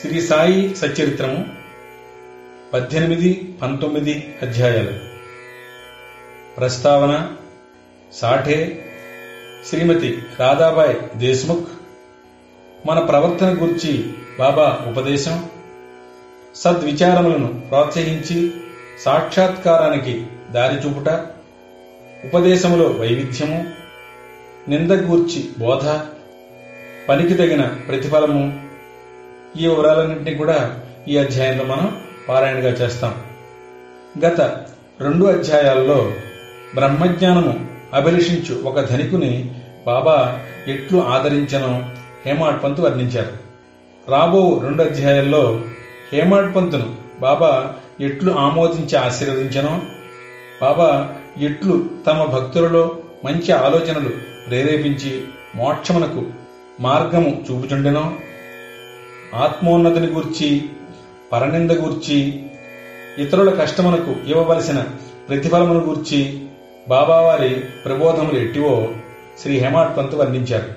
శ్రీ సాయి సచరిత్రము పద్దెనిమిది పంతొమ్మిది అధ్యాయాలు. ప్రస్తావన సాఠే శ్రీమతి రాధాబాయ్ దేశ్ముఖ్ మన ప్రవర్తన గురించి బాబా ఉపదేశం సద్విచారములను ప్రోత్సహించి సాక్షాత్కారానికి దారి చూపుట ఉపదేశములో వైవిధ్యము నిందగూర్చి బోధ పనికి తగిన ప్రతిఫలము ఈ వివరాలన్నింటినీ కూడా ఈ అధ్యాయంలో మనం పారాయణగా చేస్తాం. గత రెండు అధ్యాయాల్లో బ్రహ్మజ్ఞానము అభిలషించు ఒక ధనికుని బాబా ఎట్లు ఆదరించనో హేమాడ్ పంత్ వర్ణించారు. రాబో రెండు అధ్యాయాల్లో హేమాడ్ పంతును బాబా ఎట్లు ఆమోదించి ఆశీర్వదించనో బాబా ఎట్లు తమ భక్తులలో మంచి ఆలోచనలు ప్రేరేపించి మోక్షమునకు మార్గము చూపుచుండెనో ఆత్మోన్నతిని గూర్చి పరనింద గూర్చి ఇతరుల కష్టమునకు ఇవ్వవలసిన ప్రతిఫలమును గూర్చి బాబావారి ప్రబోధములు ఎట్టివో శ్రీ హేమాడ్ పంత్ వర్ణించారు.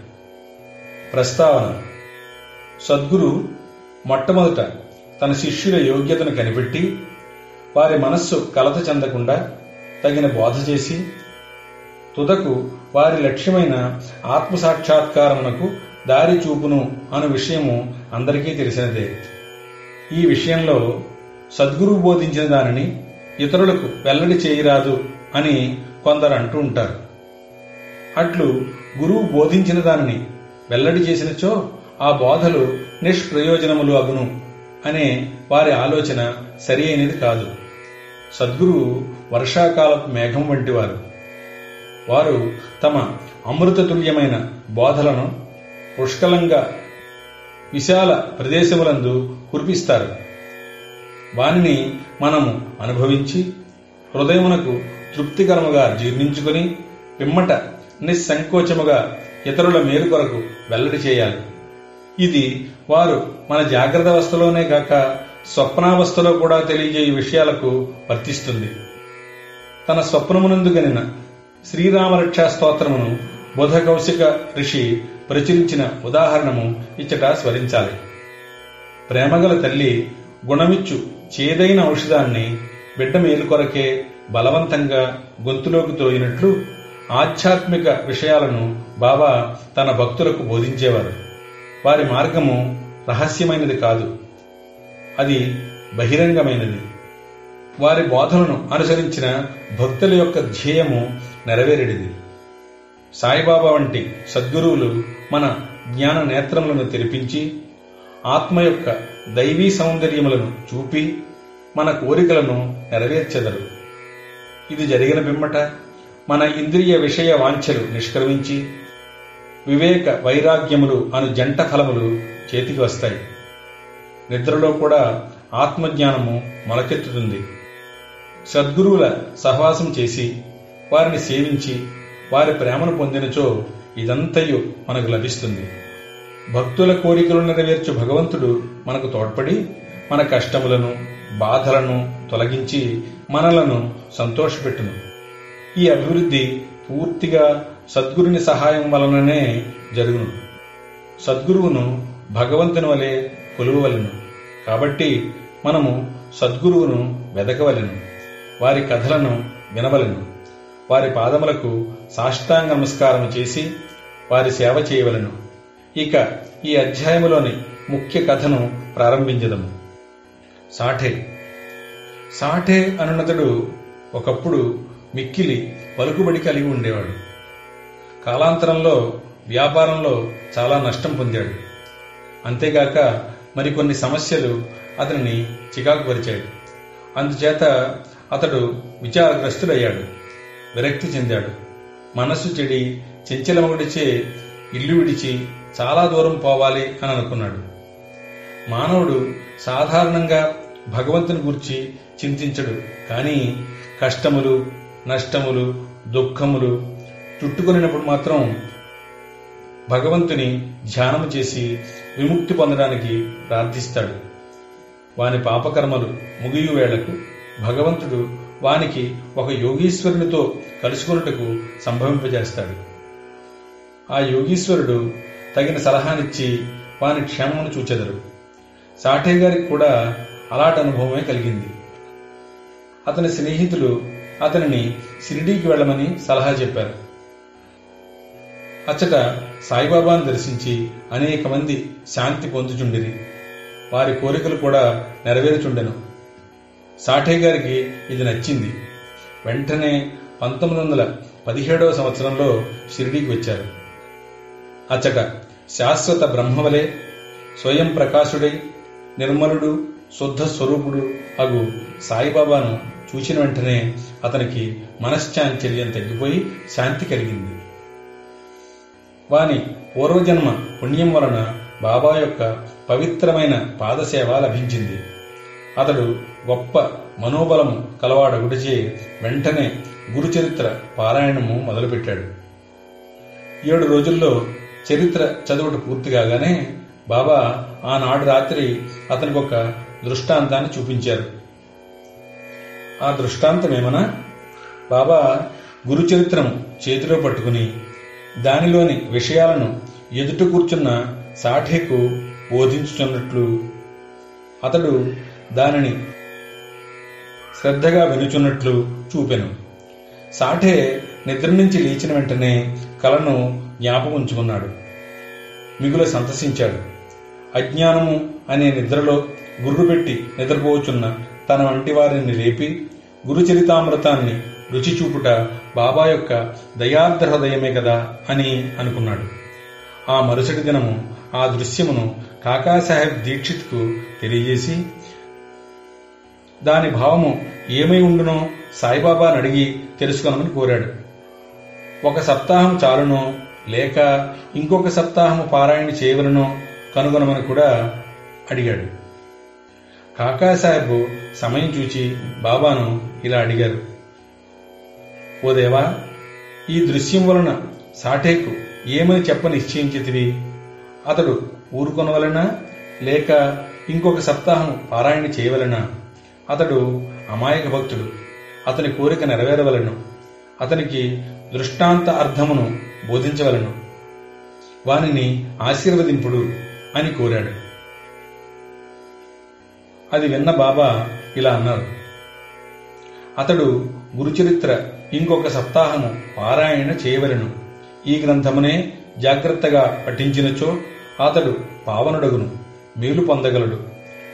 ప్రస్తావన సద్గురు మొట్టమొదట తన శిష్యుల యోగ్యతను కనిపెట్టి వారి మనస్సు కలత చెందకుండా తగిన బోధ చేసి తుదకు వారి లక్ష్యమైన ఆత్మసాక్షాత్కారమునకు దారి చూపును అను విషయము అందరికీ తెలిసినదే. ఈ విషయంలో సద్గురువు బోధించిన దానిని ఇతరులకు వెల్లడి చేయరాదు అని కొందరు అంటూ ఉంటారు. అట్లు గురువు బోధించిన దానిని వెల్లడి చేసినచో ఆ బోధలు నిష్ప్రయోజనములు అగును అనే వారి ఆలోచన సరి అయినది కాదు. సద్గురువు వర్షాకాలపు మేఘం వంటివారు. వారు తమ అమృతతుల్యమైన బోధలను పుష్కలంగా విశాల ప్రదేశములందు కురిపిస్తారు. వానిని మనము అనుభవించి హృదయమునకు తృప్తికరముగా జీర్ణించుకుని పిమ్మట నిస్సంకోచముగా ఇతరుల మేలు కొరకు వెల్లడి చేయాలి. ఇది వారు మన జాగ్రత్త అవస్థలోనే కాక స్వప్నావస్థలో కూడా తెలియజేయ విషయాలకు వర్తిస్తుంది. తన స్వప్నమునందు గనిన శ్రీరామరక్షా స్తోత్రమును బుధ కౌశిక ఋషి ప్రచురించిన ఉదాహరణము ఇచ్చట స్మరించాలి. ప్రేమగల తల్లి గుణమిచ్చు చేదైన ఔషధాన్ని బిడ్డ మేలు కొరకే బలవంతంగా గొంతులోకి తోయినట్లు ఆధ్యాత్మిక విషయాలను బాబా తన భక్తులకు బోధించేవారు. వారి మార్గము రహస్యమైనది కాదు. అది బహిరంగమైనది. వారి బోధనను అనుసరించిన భక్తుల యొక్క ధ్యేయము నెరవేరేడిది. సాయిబాబా వంటి సద్గురువులు మన జ్ఞాన నేత్రములను తెరిపించి ఆత్మ యొక్క దైవీ సౌందర్యములను చూపి మన కోరికలను నెరవేర్చెదరు. ఇది జరిగిన పిమ్మట మన ఇంద్రియ విషయ వాంఛలు నిష్క్రమించి వివేక వైరాగ్యములు అను జంట ఫలములు చేతికి వస్తాయి. నిద్రలో కూడా ఆత్మజ్ఞానము మొలకెత్తుతుంది. సద్గురువుల సహవాసం చేసి వారిని సేవించి వారి ప్రేమను పొందినచో ఇదంతయు మనకు లభిస్తుంది. భక్తుల కోరికలు నెరవేర్చు భగవంతుడు మనకు తోడ్పడి మన కష్టములను బాధలను తొలగించి మనలను సంతోషపెట్టును. ఈ అభివృద్ధి పూర్తిగా సద్గురుని సహాయం వలననే జరుగును. సద్గురువును భగవంతుని వలె కొలువవలెను. కాబట్టి మనము సద్గురువును వెదకవలెను. వారి కథలను వినవలెను. వారి పాదములకు సాష్టాంగ నమస్కారం చేసి వారి సేవ చేయవలెను. ఇక ఈ అధ్యాయములోని ముఖ్య కథను ప్రారంభించదము. సాఠే. సాఠే అనున్నతుడు ఒకప్పుడు మిక్కిలి పలుకుబడి కలిగి ఉండేవాడు. కాలాంతరంలో వ్యాపారంలో చాలా నష్టం పొందాడు. అంతేగాక మరికొన్ని సమస్యలు అతనిని చికాకు పరిచాడు అందుచేత అతడు విచారగ్రస్తుడయ్యాడు. విరక్తి చెందాడు. మనస్సు చెడి చెంచలమగుడిచే ఇల్లు విడిచి చాలా దూరం పోవాలి అని అనుకున్నాడు. మానవుడు సాధారణంగా భగవంతుని గురించి చింతించడు. కానీ కష్టములు నష్టములు దుఃఖములు చుట్టుకొనినప్పుడు మాత్రం భగవంతుని ధ్యానం చేసి విముక్తి పొందడానికి ప్రార్థిస్తాడు. వాని పాపకర్మలు ముగియు వేళకు భగవంతుడు వానికి ఒక యోగీశ్వరునితో కలుసుకున్నట్టుకు సంభవింపజేస్తాడు. ఆ యోగీశ్వరుడు తగిన సలహానిచ్చి వాని క్షేమమును చూచెదరు. సాఠే గారికి కూడా అలాంటి అనుభవమే కలిగింది. అతని స్నేహితులు అతనిని షిరిడీకి వెళ్ళమని సలహా చెప్పారు. అచ్చట సాయిబాబాను దర్శించి అనేక మంది శాంతి పొందుచుండిరి. వారి కోరికలు కూడా నెరవేరుచుండెను. సాఠే గారికి ఇది నచ్చింది. వెంటనే పంతొమ్మిది వందల పదిహేడవ సంవత్సరంలో షిరిడీకి వచ్చారు. అచ్చట శాశ్వత బ్రహ్మవలే స్వయం ప్రకాశుడై నిర్మలుడు శుద్ధ స్వరూపుడు అగు సాయిబాబాను చూసిన వెంటనే అతనికి మనశ్చాంచల్యం తగ్గిపోయి శాంతి కలిగింది. వాని పూర్వజన్మ పుణ్యం వలన బాబా యొక్క పవిత్రమైన పాదసేవ లభించింది. అతడు గొప్ప మనోబలము కలవాడగుడిచే వెంటనే గురుచరిత్ర పారాయణము మొదలుపెట్టాడు. ఏడు రోజుల్లో చరిత్ర చదువుట పూర్తి కాగానే బాబా ఆనాడు రాత్రి అతనికి ఒక దృష్టాంతాన్ని చూపించారు. ఆ దృష్టాంతం ఏమనా బాబా గురుచరిత్రము చేతిలో పట్టుకుని దానిలోని విషయాలను ఎదుట కూర్చున్న సాఠేకు బోధించుచున్నట్లు అతడు దానిని శ్రద్ధగా వినుచున్నట్లు చూపెను. సాఠే నిద్ర నుంచి లేచిన వెంటనే కలను జ్ఞాపకం ఉంచుకున్నాడు మిగుల సంతసించాడు. అజ్ఞానము అనే నిద్రలో గుర్రు పెట్టి నిద్రపోవచ్చున్న తన వంటి వారిని లేపి గురుచరితామృతాన్ని రుచి చూపుట బాబా యొక్క దయార్ధ హృదయమే కదా అని అనుకున్నాడు. ఆ మరుసటి దినము ఆ దృశ్యమును కాకాసాహెబ్ దీక్షిత్కు తెలియజేసి దాని భావము ఏమై ఉండునో సాయిబాబాను అడిగి తెలుసుకొనమని కోరాడు. ఒక సప్తాహం చాలునో లేక ఇంకొక సప్తాహము పారాయణ చేయవలనో కనుగొనమని కూడా అడిగాడు. కాకాసాహెబ్ సమయం చూచి బాబాను ఇలా అడిగారు. ఓ దేవా ఈ దృశ్యం వలన సాఠేకు ఏమని చెప్ప నిశ్చయించితివి? అతడు ఊరుకొనవలనా లేక ఇంకొక సప్తాహం పారాయణ చేయవలనా? అతడు అమాయక భక్తుడు. అతని కోరిక నెరవేరవలను. అతనికి దృష్టాంత అర్థమును బోధించవలను. వానిని ఆశీర్వదింపుడు అని కోరాడు. అది విన్న బాబా ఇలా అన్నారు. అతడు గురుచరిత్ర ఇంకొక సప్తాహము పారాయణ చేయవలను. ఈ గ్రంథమునే జాగ్రత్తగా పఠించినచో అతడు పావనుడగును మేలు పొందగలడు.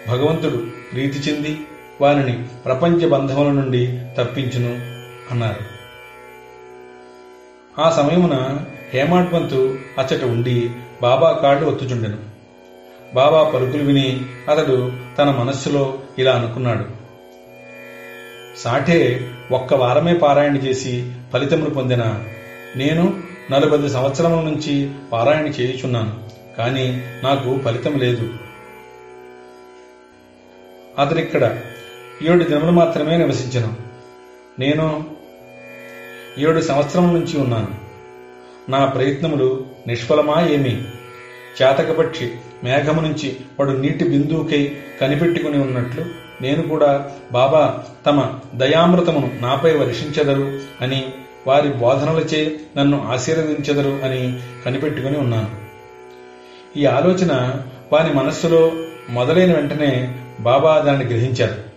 భగవంతుడు ప్రీతి చెంది వారిని ప్రపంచ బంధముల నుండి తప్పించును అన్నారు. ఆ సమయమున హేమాడ్పంతు అచ్చట ఉండి బాబా కాళ్ళు ఒత్తుచుండెను. బాబా పలుకులు విని అతడు తన మనస్సులో ఇలా అనుకున్నాడు. సాఠే ఒక్క వారమే పారాయణ చేసి ఫలితమును పొందిన? నేను నలభై సంవత్సరముల నుంచి పారాయణ చేయుచున్నాను కానీ నాకు ఫలితం లేదు. అతడిక్కడ ఏడు దినములు మాత్రమే నివసించను. నేను ఏడు సంవత్సరముల నుంచి ఉన్నాను. నా ప్రయత్నములు నిష్ఫలమా ఏమి? చేతకపక్షి మేఘము నుంచి వాడు నీటి బిందువుకై కనిపెట్టుకుని ఉన్నట్లు నేను కూడా బాబా తమ దయామృతమును నాపై వర్షించెదరు అని వారి బోధనలచే నన్ను ఆశీర్వదించెదరు అని కనిపెట్టుకుని ఉన్నాను. ఈ ఆలోచన వారి మనస్సులో మొదలైన వెంటనే బాబా దాన్ని గ్రహించారు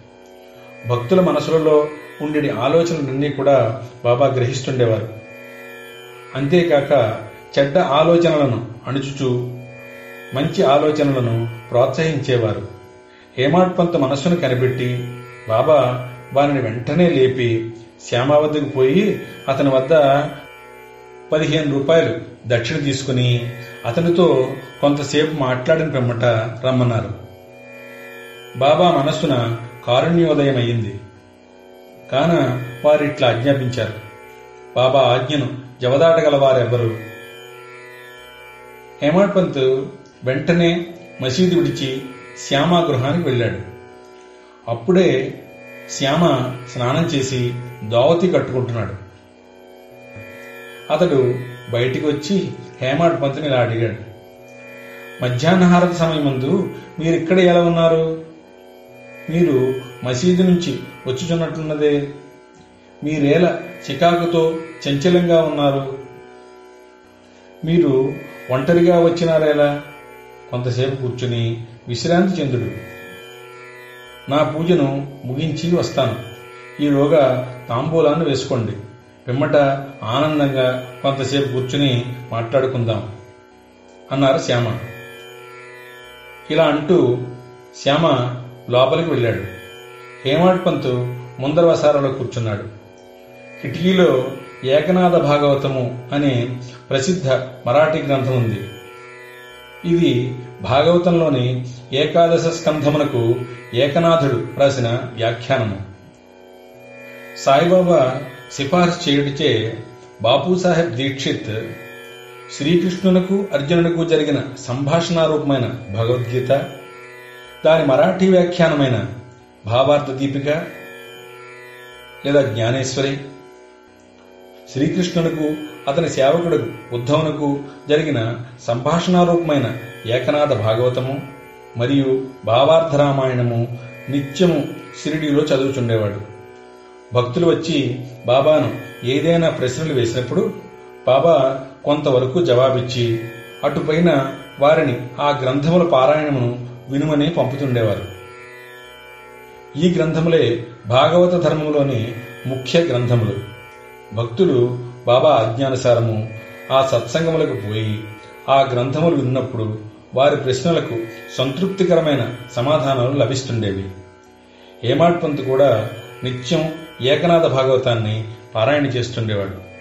భక్తుల మనసులలో ఉండేటి ఆలోచనలన్నీ కూడా బాబా గ్రహిస్తుండేవారు. అంతేకాక చెడ్డ ఆలోచనలను అణుచుచు మంచి ఆలోచనలను ప్రోత్సహించేవారు. హేమాడ్పంత మనస్సును కనిపెట్టి బాబా వారిని వెంటనే లేపి శ్యామ వద్దకు పోయి అతని వద్ద పదిహేను రూపాయలు దక్షిణ తీసుకుని అతనితో కొంతసేపు మాట్లాడిన పిమ్మట రమ్మన్నారు. బాబా మనస్సున కారుణ్యోదయం అయింది కాన వారిట్లా ఆజ్ఞాపించారు. బాబా ఆజ్ఞను జవదాటగల వారెవ్వరు హేమాడ్ పంత్ వెంటనే మసీదు విడిచి శ్యామ గృహానికి వెళ్ళాడు. అప్పుడే శ్యామ స్నానం చేసి దావతి కట్టుకుంటున్నాడు. అతడు బయటికి వచ్చి హేమాడ్ పంతుని ఇలా అడిగాడు. మధ్యాహ్నహారత సమయం ముందు మీరిక్కడ ఎలా ఉన్నారు? మీరు మసీదు నుంచి వచ్చుచున్నట్లున్నదే మీరేల చికాకుతో చంచలంగా ఉన్నారు. మీరు ఒంటరిగా వచ్చినారేలా? కొంతసేపు కూర్చుని విశ్రాంతి చెందుడు. నా పూజను ముగించి వస్తాను. ఈలోగా తాంబూలాన్ని వేసుకోండి. పిమ్మట ఆనందంగా కొంతసేపు కూర్చుని మాట్లాడుకుందాం అన్నారు శ్యామ. ఇలా అంటూ శ్యామ లోపలికి వెళ్ళాడు. హేమాడ్ పంతు ముందర వసారాలో కూర్చున్నాడు. కిటికీలో ఏకనాథ భాగవతము అనే ప్రసిద్ధ మరాఠీ గ్రంథం ఉంది. ఇది భాగవతంలోని ఏకాదశ స్కంధమునకు ఏకనాథుడు రాసిన వ్యాఖ్యానము. సాయిబాబా సిఫార్సు చేయుడిచే బాపూసాహెబ్ దీక్షిత్ శ్రీకృష్ణునకు అర్జునునకు జరిగిన సంభాషణారూపమైన భగవద్గీత దాని మరాఠీ వ్యాఖ్యానమైన భావార్థ దీపిక లేదా జ్ఞానేశ్వరి శ్రీకృష్ణునకు అతని సేవకుడు ఉద్ధవునకు జరిగిన సంభాషణారూపమైన ఏకనాథ భాగవతము మరియు భావార్థ రామాయణము నిత్యము షిరిడీలో చదువుచుండేవాడు. భక్తులు వచ్చి బాబాను ఏదైనా ప్రశ్నలు వేసినప్పుడు బాబా కొంతవరకు జవాబిచ్చి అటుపైన వారిని ఆ గ్రంథముల పారాయణమును వినుమని పంపుతుండేవారు. ఈ గ్రంథములే భాగవత ధర్మంలోని ముఖ్య గ్రంథములు. భక్తులు బాబా ఆజ్ఞానుసారము ఆ సత్సంగములకు పోయి ఆ గ్రంథములు విన్నప్పుడు వారి ప్రశ్నలకు సంతృప్తికరమైన సమాధానాలు లభిస్తుండేవి. ఏమాట్ పంత్ కూడా నిత్యం ఏకనాథ భాగవతాన్ని పారాయణ చేస్తుండేవాడు.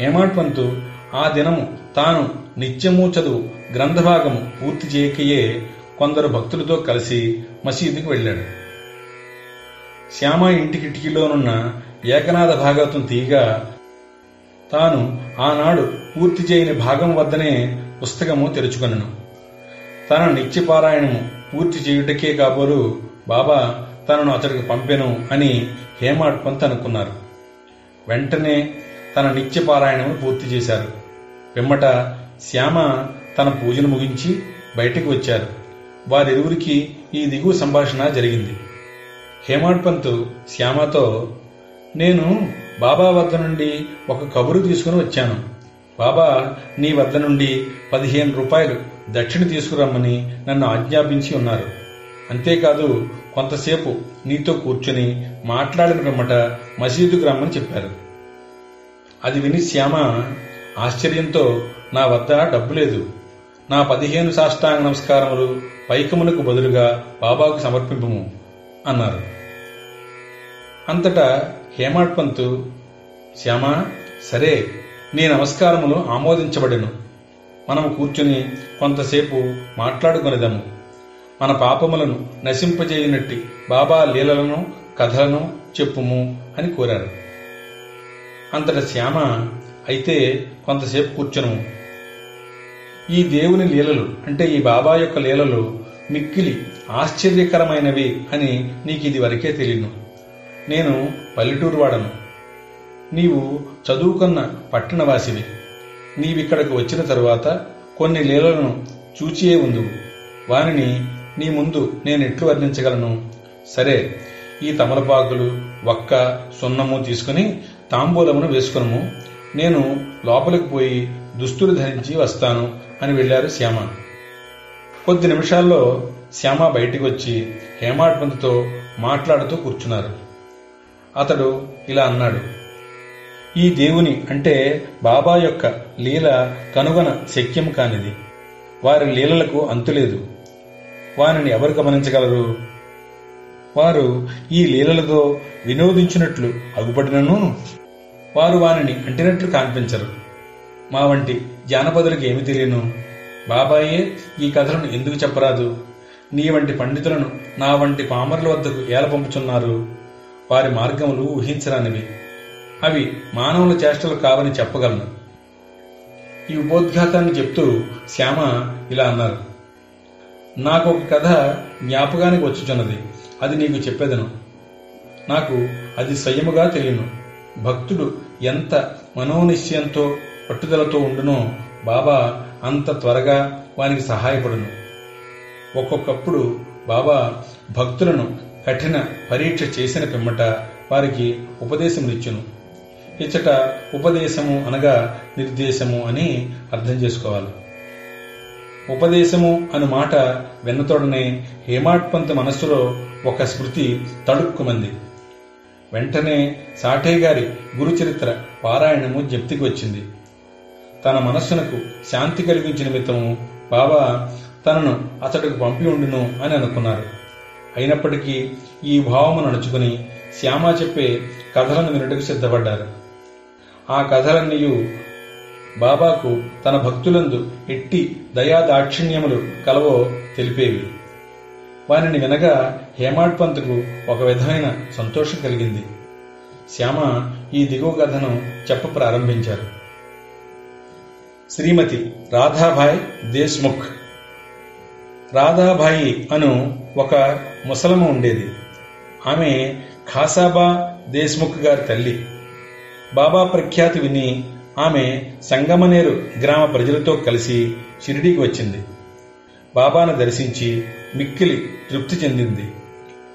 హేమాడ్ పంతు ఆ దినము తాను నిత్యము చదువు గ్రంథభాగము పూర్తి చేయకయే కొందరు భక్తులతో కలిసి మసీదుకు వెళ్ళాడు. శ్యామ ఇంటి కిటికీలోనున్న ఏకనాథ భాగవతం తీయగా తాను ఆనాడు పూర్తి చేయని భాగం వద్దనే పుస్తకము తెరుచుకొనను. తన నిత్యపారాయణము పూర్తి చేయుటకే కాబోలు బాబా తనను అతడికి పంపెను అని హేమాడ్ పంత్ అనుకున్నారు. వెంటనే తన నిత్యపారాయణము పూర్తి చేశారు. పిమ్మట శ్యామ తన పూజను ముగించి బయటికి వచ్చారు. వారిరువురికి ఈ దిగువ సంభాషణ జరిగింది. హేమాడ్ పంత్ శ్యామతో నేను బాబా వద్ద నుండి ఒక కబురు తీసుకుని వచ్చాను. బాబా నీ వద్ద నుండి పదిహేను రూపాయలు దక్షిణ తీసుకురమ్మని నన్ను ఆజ్ఞాపించి ఉన్నారు. అంతేకాదు కొంతసేపు నీతో కూర్చుని మాట్లాడిన రమ్మట మసీదుకు రమ్మని చెప్పారు. అది విని శ్యామ ఆశ్చర్యంతో నా వద్ద డబ్బు లేదు. నా పదిహేను సాష్టాంగ నమస్కారములు పైకములకు బదులుగా బాబాకు సమర్పింపము అన్నారు. అంతటా హేమాడ్ పంతు సరే నీ నమస్కారములు ఆమోదించబడెను. మనము కూర్చుని కొంతసేపు మాట్లాడుకొనిదాము. మన పాపములను నశింపజేయనట్టి బాబా లీలలను కథలను చెప్పుము అని కోరారు. అంతట శ్యామ అయితే కొంతసేపు కూర్చును ఈ దేవుని లీలలు అంటే ఈ బాబా యొక్క లీలలు మిక్కిలి ఆశ్చర్యకరమైనవి అని నీకు ఇది వరకే తెలియను. నేను పల్లెటూరు వాడను. నీవు చదువుకున్న పట్టణవాసివి. నీవిక్కడకు వచ్చిన తరువాత కొన్ని లీలలను చూచియే ఉందువు వానిని నీ ముందు నేను ఎట్లు వర్ణించగలను? సరే ఈ తమలపాకులు వక్క సున్నము తీసుకుని తాంబూలమును వేసుకునము. నేను లోపలికి పోయి దుస్తులు ధరించి వస్తాను. అని వెళ్ళారు శ్యామ. కొద్ది నిమిషాల్లో శ్యామ బయటికి వచ్చి హేమాడ్మంత్తో మాట్లాడుతూ కూర్చున్నారు. అతడు ఇలా అన్నాడు ఈ దేవుని అంటే బాబా యొక్క లీల కనుగొన శక్యం కానిది. వారి లీలలకు అంతులేదు వారిని ఎవరు గమనించగలరు? వారు ఈ లీలలతో వినోదించినట్లు అగుపడినను. వారు వారిని అంటినట్లు కనిపించరు. మా వంటి జానపదులకు ఏమి తెలియను? బాబాయే ఈ కథలను ఎందుకు చెప్పరాదు? నీ వంటి పండితులను నా వంటి పామరుల వద్దకు ఏల పంపుచున్నారు? వారి మార్గములు ఊహించరానివి. అవి మానవుల చేష్టలు కావని చెప్పగలను. ఈ ఉపోద్ఘాతాన్ని చెప్తూ శ్యామ ఇలా అన్నారు. నాకు ఒక కథ జ్ఞాపకానికి వచ్చుచున్నది. అది నీకు చెప్పేదను. నాకు అది స్వయముగా తెలియను. భక్తుడు ఎంత మనోనిశ్చయంతో పట్టుదలతో ఉండునో. బాబా అంత త్వరగా వానికి సహాయపడును. ఒక్కొక్కప్పుడు బాబా భక్తులను కఠిన పరీక్ష చేసిన పిమ్మట వారికి ఉపదేశమునిచ్చును. ఇచ్చట ఉపదేశము అనగా నిర్దేశము అని అర్థం చేసుకోవాలి. ఉపదేశము అని మాట విన్నతోడనే హేమాడ్పంత్ మనస్సులో ఒక స్మృతి తడుక్కుమంది. వెంటనే సాఠే గారి గురుచరిత్ర పారాయణము జప్తికి వచ్చింది. తన మనస్సునకు శాంతి కలిగించిన మిత్రము బాబా తనను అతడికి పంపి ఉండును అని అనుకున్నారు. అయినప్పటికీ ఈ భావము నడుచుకుని శ్యామ చెప్పే కథలను వినటకు సిద్ధపడ్డారు. ఆ కథలన్నీయు బాబాకు తన భక్తులందు ఎట్టి దయా దాక్షిణ్యములు కలవో తెలిపేవి. వారిని వినగా హేమాడ్ పంత్కు ఒక విధమైన సంతోషం కలిగింది. శ్యామ ఈ దిగువ కథను చెప్ప ప్రారంభించారు. శ్రీమతి రాధాభాయ్ దేశ్ముఖ్. రాధాబాయి అను ఒక ముసలమ్మ ఉండేది. ఆమె ఖాసాబా దేశ్ముఖ్ గారి తల్లి. బాబా ప్రఖ్యాతి విని ఆమె సంగమనేరు గ్రామ ప్రజలతో కలిసి షిరిడీకి వచ్చింది. బాబాను దర్శించి మిక్కిలి తృప్తి చెందింది.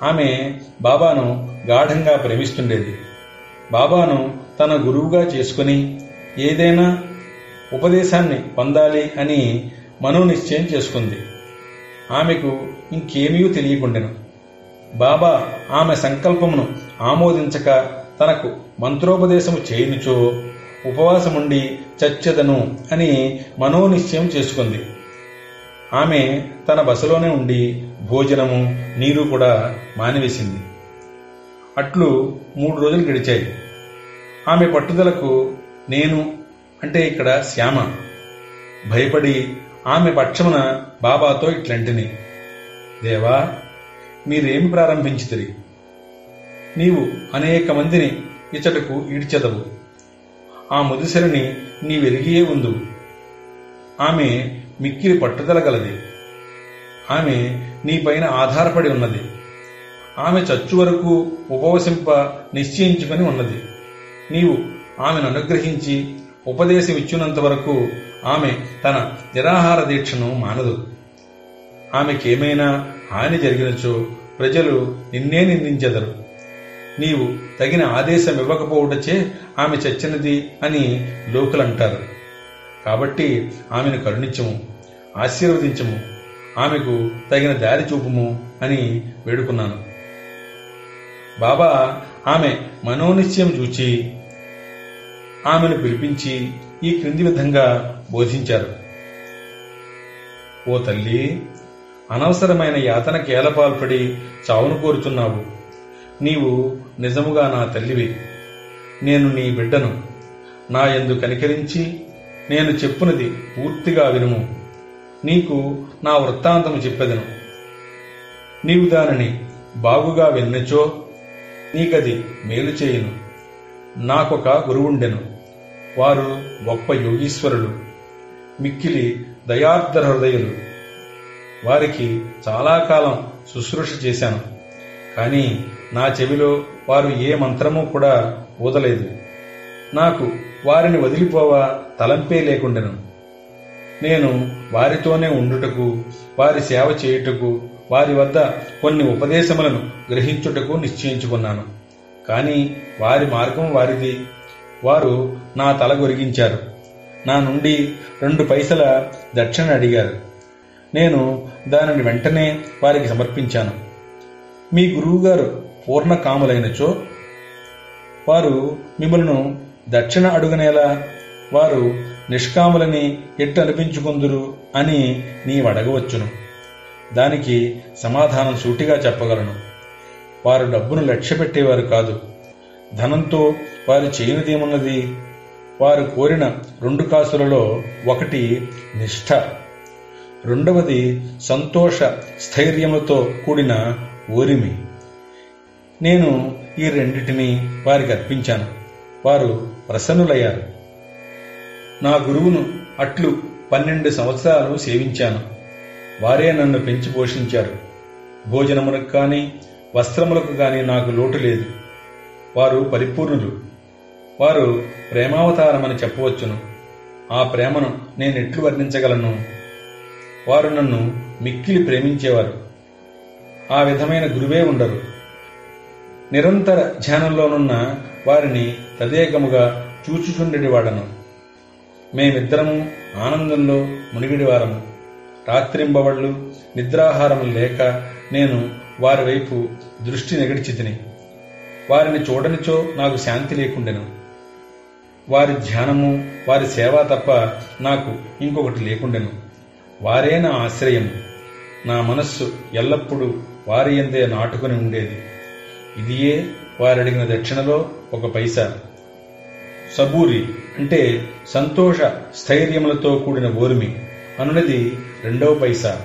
ఆమె బాబాను గాఢంగా ప్రేమిస్తుండేది. బాబాను తన గురువుగా చేసుకుని ఏదైనా ఉపదేశాన్ని పొందాలి అని మనోనిశ్చయం చేసుకుంది. ఆమెకు ఇంకేమీ తెలియకుండెను. బాబా ఆమె సంకల్పమును ఆమోదించక తనకు మంత్రోపదేశము చేయనుచో ఉపవాసముండి చచ్చెదను అని మనోనిశ్చయం చేసుకుంది. ఆమె తన బసలోనే ఉండి భోజనము నీరు కూడా మానివేసింది. అట్లు మూడు రోజులు గడిచాయి. ఆమె పట్టుదలకు నేను అంటే ఇక్కడ శ్యామ. భయపడి ఆమె పక్షమున బాబాతో ఇట్లంటిని. దేవా మీరేమి ప్రారంభించితిరి? నీవు అనేక మందిని ఇచ్చటకు ఈడ్చెదవు. ఆ ముదిసరిని నీవెరిగియే ఉందు ఆమె మిక్కిలి పట్టుదల గలది. ఆమె నీపైన ఆధారపడి ఉన్నది. ఆమె చచ్చు వరకు ఉపవసింప నిశ్చయించుకొని ఉన్నది. నీవు ఆమెను అనుగ్రహించి ఉపదేశం ఇచ్చినంత వరకు ఆమె తన నిరాహార దీక్షను మానదు. ఆమెకేమైనా హాని జరిగినచో ప్రజలు నిన్నే నిందించెదరు. నీవు తగిన ఆదేశం ఇవ్వకపోవటచే ఆమె చచ్చినది అని లోకులంటారు. కాబట్టి ఆమెను కరుణించము ఆశీర్వదించము ఆమెకు తగిన దారి చూపుము అని వేడుకున్నాను. బాబా ఆమె మనోనిశ్చయం చూచి ఆమెను పిలిపించి ఈ క్రింది విధంగా బోధించారు. ఓ తల్లి అనవసరమైన యాతన కేలపాల్పడి చావును కోరుతున్నావు. నీవు నిజముగా నా తల్లివి. నేను నీ బిడ్డను. నా ఎందు కనికరించి నేను చెప్పునది పూర్తిగా వినుము. నీకు నా వృత్తాంతము చెప్పెదను. నీవు దానిని బాగుగా విన్నచో నీకది మేలు చేయును. నాకొక గురువుండెను. వారు గొప్ప యోగీశ్వరులు మిక్కిలి దయార్ధ హృదయులు. వారికి చాలా కాలం శుశ్రూష చేశాను. కానీ నా చెవిలో వారు ఏ మంత్రము కూడా ఊదలేదు. నాకు వారిని వదిలిపోవా తలంపే లేకుండెను. నేను వారితోనే ఉండుటకు వారి సేవ చేయుటకు వారి వద్ద కొన్ని ఉపదేశములను గ్రహించుటకు నిశ్చయించుకున్నాను. కానీ వారి మార్గం వారిది. వారు నా తల గొరిగించారు. నా నుండి రెండు పైసల దక్షిణ అడిగారు. నేను దానిని వెంటనే వారికి సమర్పించాను. మీ గురువుగారు పూర్ణ కాములైనచో వారు మిమ్మల్ని దక్షిణ అడుగునేలా వారు నిష్కాములని ఎట్టు అనిపించుకుందురు అని నీవడగవచ్చును దానికి సమాధానం సూటిగా చెప్పగలను. వారు డబ్బును లక్ష్యపెట్టేవారు కాదు. ధనంతో వారు చేయనిదేమున్నది? వారు కోరిన రెండు కాసులలో ఒకటి నిష్ఠ రెండవది సంతోష స్థైర్యములతో కూడిన ఓరిమి. నేను ఈ రెండిటిని వారికి అర్పించాను. వారు ప్రసన్నులయ్యారు. నా గురువును అట్లు పన్నెండు సంవత్సరాలు సేవించాను. వారే నన్ను పెంచి పోషించారు. భోజనమునకు కానీ వస్త్రములకు కానీ నాకు లోటు లేదు. వారు పరిపూర్ణులు. వారు ప్రేమావతారమని చెప్పవచ్చును. ఆ ప్రేమను నేను ఎట్లు వర్ణించగలను? వారు నన్ను మిక్కిలి ప్రేమించేవారు. ఆ విధమైన గురువే ఉండరు. నిరంతర ధ్యానంలోనున్న వారిని తదేకముగా చూచుచుండెడివాడను మేమిద్దరము ఆనందంలో మునిగిడివారము. రాత్రింబవళ్ళు నిద్రాహారం లేక నేను వారి వైపు దృష్టి నెగడిచితిని. వారిని చూడనిచో నాకు శాంతి లేకుండెను. వారి ధ్యానము వారి సేవ తప్ప నాకు ఇంకొకటి లేకుండెను. వారే నా ఆశ్రయం నా మనస్సు ఎల్లప్పుడూ వారి ఎందే నాటుకుని ఉండేది. ఇదియే వారడిగిన దక్షిణలో ఒక పైసా. సబూరి అంటే సంతోష స్థైర్యములతో కూడిన ఓర్మి. అనునది రెండవ పైసా.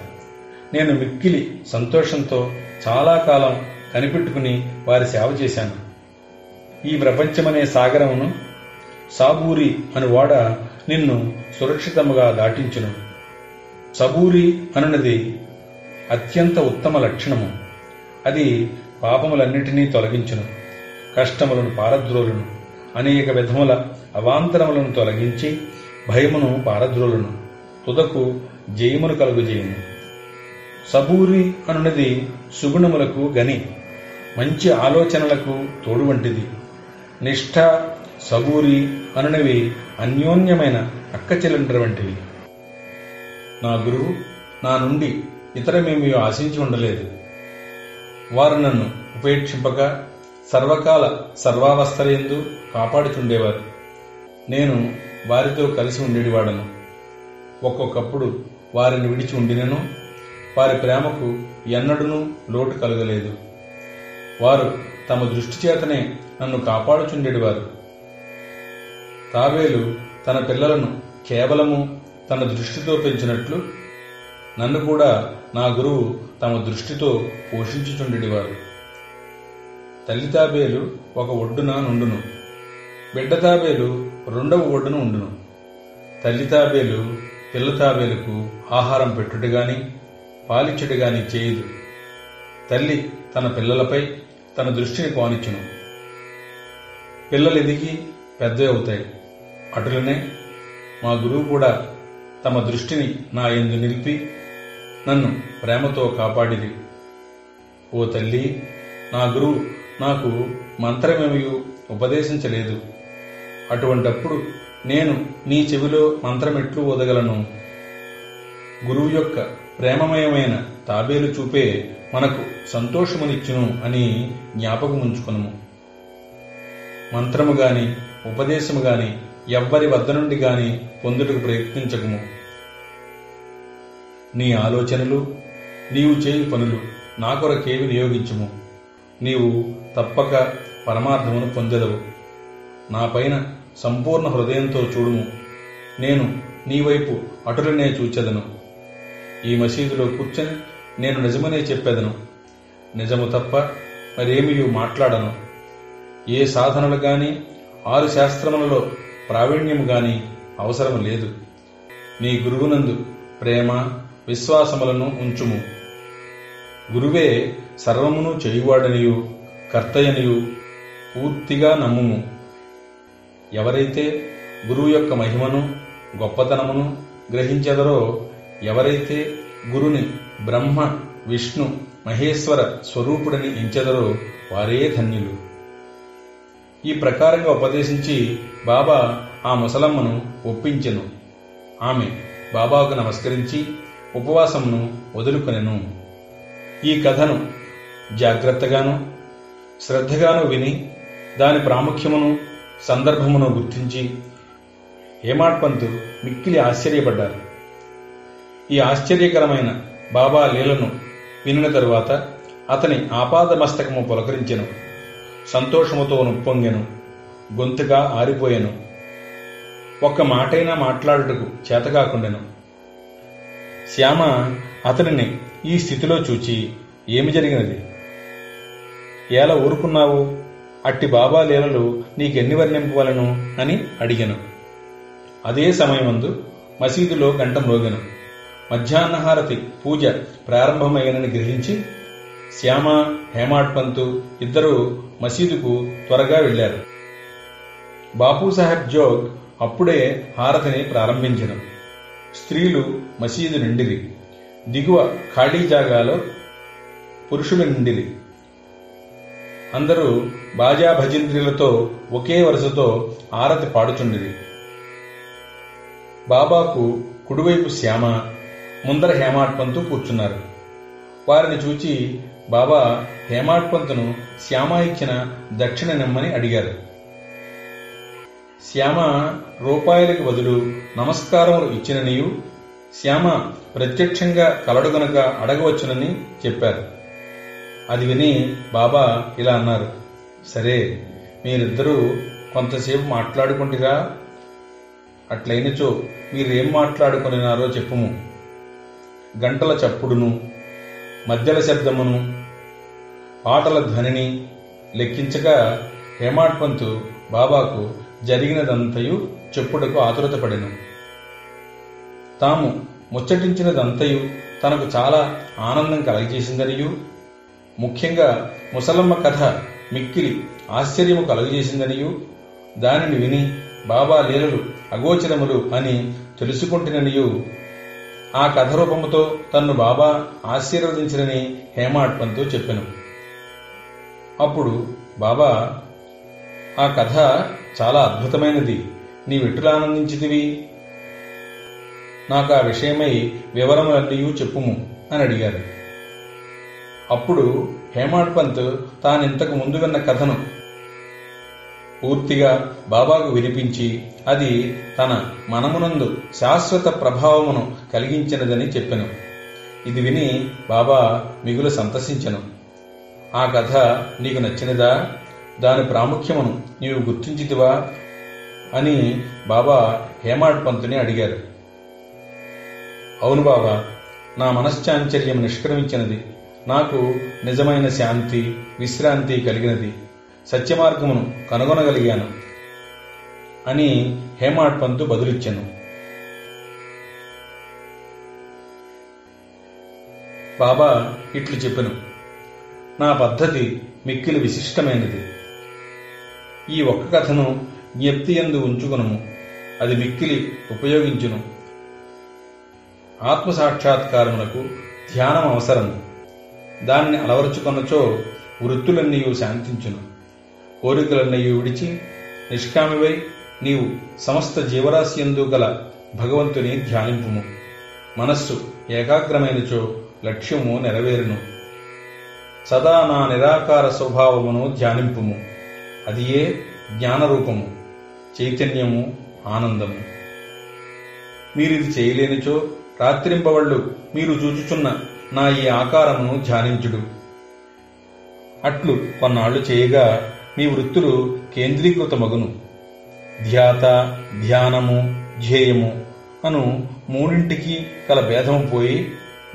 నేను మిక్కిలి సంతోషంతో చాలా కాలం కనిపెట్టుకుని వారి సేవ చేశాను. ఈ ప్రపంచమనే సాగరమును సాబూరి అనువాడ నిన్ను సురక్షితముగా దాటించును. సబూరి అనున్నది అత్యంత ఉత్తమ లక్షణము. అది పాపములన్నిటినీ తొలగించును. కష్టములను పారద్రోలును. అనేక విధముల అవాంతరములను తొలగించి భయమును పారద్రోలును. తుదకు జయమును కలుగుజేయును. సబూరి అనున్నది సుగుణములకు గని మంచి ఆలోచనలకు తోడు వంటిది. నిష్ఠ సబూరి అనునవి అన్యోన్యమైన అక్కచెల్లండ్ర వంటివి. నా గురువు నా నుండి ఇతరమేమీ ఆశించి ఉండలేదు. వారు నన్ను ఉపేక్షింపక సర్వకాల సర్వావస్థలందు కాపాడుచుండేవారు నేను వారితో కలిసి ఉండేవాడను. ఒక్కొక్కప్పుడు వారిని విడిచి ఉండినను. వారి ప్రేమకు ఎన్నడూనూ లోటు కలగలేదు. వారు తమ దృష్టి చేతనే నన్ను కాపాడుచుండేవారు. తాబేలు తన పిల్లలను కేవలము తన దృష్టితో పెంచినట్లు నన్ను కూడా నా గురువు తమ దృష్టితో పోషించుచుండేవారు. తల్లి తాబేలు ఒక ఒడ్డున నుండును. బిడ్డ తాబేలు రెండవ ఒడ్డున ఉండును. తల్లి తాబేలు పిల్ల తాబేలుకు ఆహారం పెట్టుడు గాని పాలిచ్చుడు గాని చేయదు. తల్లి తన పిల్లలపై తన దృష్టిని కోనిచ్చును. పిల్లలు ఎదిగి పెద్దవి అవుతాయి. అటులనే మా గురువు కూడా తమ దృష్టిని నా ఎందు నిలిపి నన్ను ప్రేమతో కాపాడిది ఓ తల్లి నా గురువు నాకు మంత్రమేమీ ఉపదేశించలేదు. అటువంటప్పుడు నేను నీ చెవిలో మంత్రమెట్లు ఓదగలను. గురువు యొక్క ప్రేమమయమైన తాబేలు చూపే మనకు సంతోషమునిచ్చును అని జ్ఞాపకముంచుకునము. మంత్రము గాని ఉపదేశము గాని ఎవ్వరి వద్ద నుండి గాని పొందుటకు ప్రయత్నించకము. నీ ఆలోచనలు నీవు చేయు పనులు నా కొరకే వినియోగించుము నీవు తప్పక పరమార్థమును పొందెదవు. నాపైన సంపూర్ణ హృదయంతో చూడుము. నేను నీ వైపు అటులనే చూచెదను. ఈ మసీదులో కూర్చొని నేను నిజమనే చెప్పెదను. నిజము తప్ప మరేమీ మాట్లాడను. ఏ సాధనలు గాని ఆరు శాస్త్రములలో ప్రావీణ్యము గాని అవసరము లేదు. నీ గురువునందు ప్రేమ విశ్వాసములను ఉంచుము. గురువే సర్వమును చేయువాడనియు కర్తయనియు పూర్తిగా నమ్ముము. ఎవరైతే గురువు యొక్క మహిమను గొప్పతనమును గ్రహించెదరో ఎవరైతే గురుని బ్రహ్మ విష్ణు మహేశ్వర స్వరూపుడని ఎంచెదరో వారే ధన్యులు. ఈ ప్రకారంగా ఉపదేశించి బాబా ఆ ముసలమ్మను ఒప్పించెను. ఆమె బాబాకు నమస్కరించి ఉపవాసమును వదులుకొనెను. ఈ కథను జాగ్రత్తగాను శ్రద్ధగాను విని దాని ప్రాముఖ్యమును సందర్భమును గుర్తించి హేమాడ్పంతు మిక్కిలి ఆశ్చర్యపడ్డారు. ఈ ఆశ్చర్యకరమైన బాబా లీలను వినిన తరువాత అతని ఆపాదమస్తకము పులకరించెను. సంతోషముతో నొప్పొంగెను గొంతుగా ఆరిపోయాను. ఒక్క మాటైనా మాట్లాడుటకు చేతకాకుండెను శ్యామ అతనిని ఈ స్థితిలో చూచి ఏమి జరిగినది? ఎలా ఊరుకున్నావు? అట్టి బాబా లీలలు నీకెన్ని వర్ణింపవలను? అని అడిగాను. అదే సమయమందు మసీదులో గంట మ్రోగెను మధ్యాహ్నహారతి పూజ ప్రారంభమైనని గ్రహించి శ్యామ హేమాడ్పంతు ఇద్దరూ మసీదుకు త్వరగా వెళ్ళారు బాపూ సాహెబ్ జోగ్ అప్పుడే హారతిని ప్రారంభించడం స్త్రీలు మసీదు నిండిరి. దిగువ ఖాళీ జాగాలో పురుషులు నిండిరి. అందరూ బాజా భజింద్రిలతో ఒకే వరుసతో ఆరతి పాడుచుండిరి. బాబాకు కుడివైపు శ్యామ ముందర హేమాడ్ పంతు కూర్చున్నారు. వారిని చూచి బాబా హేమాడ్ పంతును శ్యామ ఇచ్చిన దక్షిణ నిమ్మని అడిగారు. శ్యామ రూపాయలకు బదులు నమస్కారములు ఇచ్చిననియు శ్యామ ప్రత్యక్షంగా కలడు గనుక అడగవచ్చునని చెప్పారు. అది విని బాబా ఇలా అన్నారు సరే మీరిద్దరూ కొంతసేపు మాట్లాడుకుంటురా. అట్లయినచో మీరేం మాట్లాడుకునినారో చెప్పుము. గంటల చప్పుడును మధ్యల శబ్దమును పాటల ధ్వనిని లెక్కించగా హేమాడ్పంతు బాబాకు జరిగినదంతయు చెప్పుటకు ఆతురతపడెను. తాము ముచ్చటించినదంతయు తనకు చాలా ఆనందం కలగజేసిందనియు ముఖ్యంగా ముసలమ్మ కథ మిక్కిలి ఆశ్చర్యము కలుగజేసిందనియు దానిని విని బాబా లీలలు అగోచరములు అని తెలుసుకుంటుననియు ఆ కథ రూపముతో తన్ను బాబా ఆశీర్వదించినని హేమాడ్పంతో చెప్పాను. అప్పుడు బాబా ఆ కథ చాలా అద్భుతమైనది. నీవెట్టులా ఆనందించితివి? నాకు ఆ విషయమై వివరములన్నీ చెప్పుము అని అడిగారు. అప్పుడు హేమాడ్ పంత్ ఇంతకు ముందు విన్న కథను పూర్తిగా బాబాకు వినిపించి అది తన మనమునందు శాశ్వత ప్రభావమును కలిగించినదని చెప్పెను. ఇది విని బాబా మిగులు సంతసించెను. ఆ కథ నీకు నచ్చినదా? దాని ప్రాముఖ్యమును నీవు గుర్తించితివా? అని బాబా హేమాడ్ పంతుని అడిగారు. అవును బాబా నా మనశ్చాంచర్యం నిష్క్రమించినది. నాకు నిజమైన శాంతి విశ్రాంతి కలిగినది. సత్యమార్గమును కనుగొనగలిగాను అని హేమాడ్ పంతు బదులిచ్చాను. బాబా ఇట్లు చెప్పెను. నా పద్ధతి మిక్కిలి విశిష్టమైనది. ఈ ఒక్క కథను జ్ఞప్తి ఎందు ఉంచుకును అది మిక్కిలి ఉపయోగించును. ఆత్మసాక్షాత్కారమునకు ధ్యానం అవసరము దాన్ని అలవరుచుకొనచో వృత్తులన్నీ శాంతించును. కోరికలన్నీ విడిచి నిష్కామివై నీవు సమస్త జీవరాశి ఎందు గల భగవంతుని ధ్యానింపుము. మనస్సు ఏకాగ్రమైనచో లక్ష్యము నెరవేరును. సదా నా నిరాకార స్వభావమును ధ్యానింపుము. అది ఏ జ్ఞానరూపము చైతన్యము ఆనందము. మీరిది చేయలేనిచో రాత్రింపవళ్ళు మీరు చూచుచున్న నా ఈ ఆకారమును ధ్యానించుడు. అట్లు కొన్నాళ్ళు చేయగా మీ వృత్తులు కేంద్రీకృతమగును ధ్యాత ధ్యానము ధ్యేయము అను మూడింటికి గల భేదము పోయి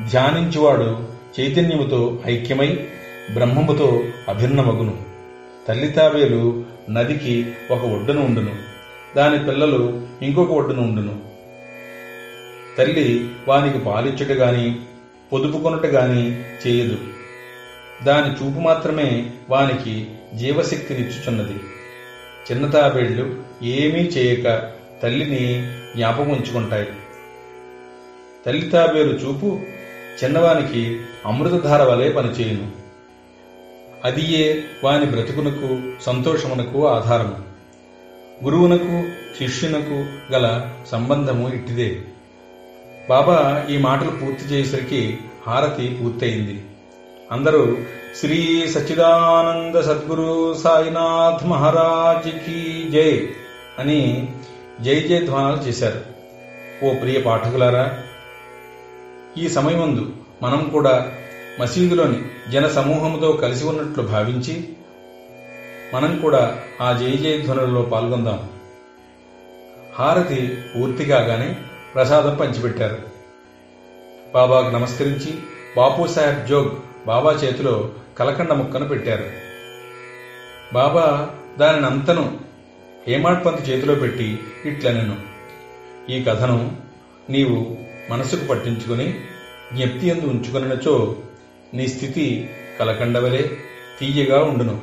ధ్యానించువాడు చైతన్యముతో ఐక్యమై బ్రహ్మముతో అభిన్నమగును. తల్లితాబేలు నదికి ఒక ఒడ్డున ఉండును. దాని పిల్లలు ఇంకొక ఒడ్డున ఉండును. తల్లి వానికి పాలిచ్చుట గాని పొదుపుకొనుట గాని చేయదు. దాని చూపు మాత్రమే వానికి జీవశక్తినిచ్చుచున్నది చిన్నతాబేళ్ళు ఏమీ చేయక తల్లిని జ్ఞాపకం ఉంచుకుంటాయి. తల్లి తాబేలు చూపు చిన్నవానికి అమృతధార వలె పనిచేయును. అదియే వాని బ్రతుకునకు సంతోషమునకు ఆధారము. గురువునకు శిష్యునకు గల సంబంధము ఇట్టిదే. బాబా ఈ మాటలు పూర్తి చేసేసరికి హారతి పూర్తయింది. అందరూ శ్రీ సచ్చిదానంద సద్గురు సాయినాథ్ మహారాజ్ కీ జై అని జై జై ధ్వానాలు చేశారు. ఓ ప్రియ పాఠకులారా ఈ సమయమందు మనం కూడా మసీదులోని జన సమూహంతో కలిసి ఉన్నట్లు భావించి మనం కూడా ఆ జయ జయ ధ్వనులలో పాల్గొందాం. హారతి పూర్తి కాగానే ప్రసాదం పంచిపెట్టారు. బాబాకు నమస్కరించి బాపు సాహెబ్ జోగ్ బాబా చేతిలో కలకండ ముక్కను పెట్టారు. బాబా దానిని అంతను హేమాడ్ పంత్ చేతిలో పెట్టి ఇట్లనెను. ఈ కథను నీవు మనసుకు పట్టించుకుని జ్ఞప్తి ఎందు ఉంచుకున్నచో నీ స్థితి కలకండవలే తీయగా ఉండును.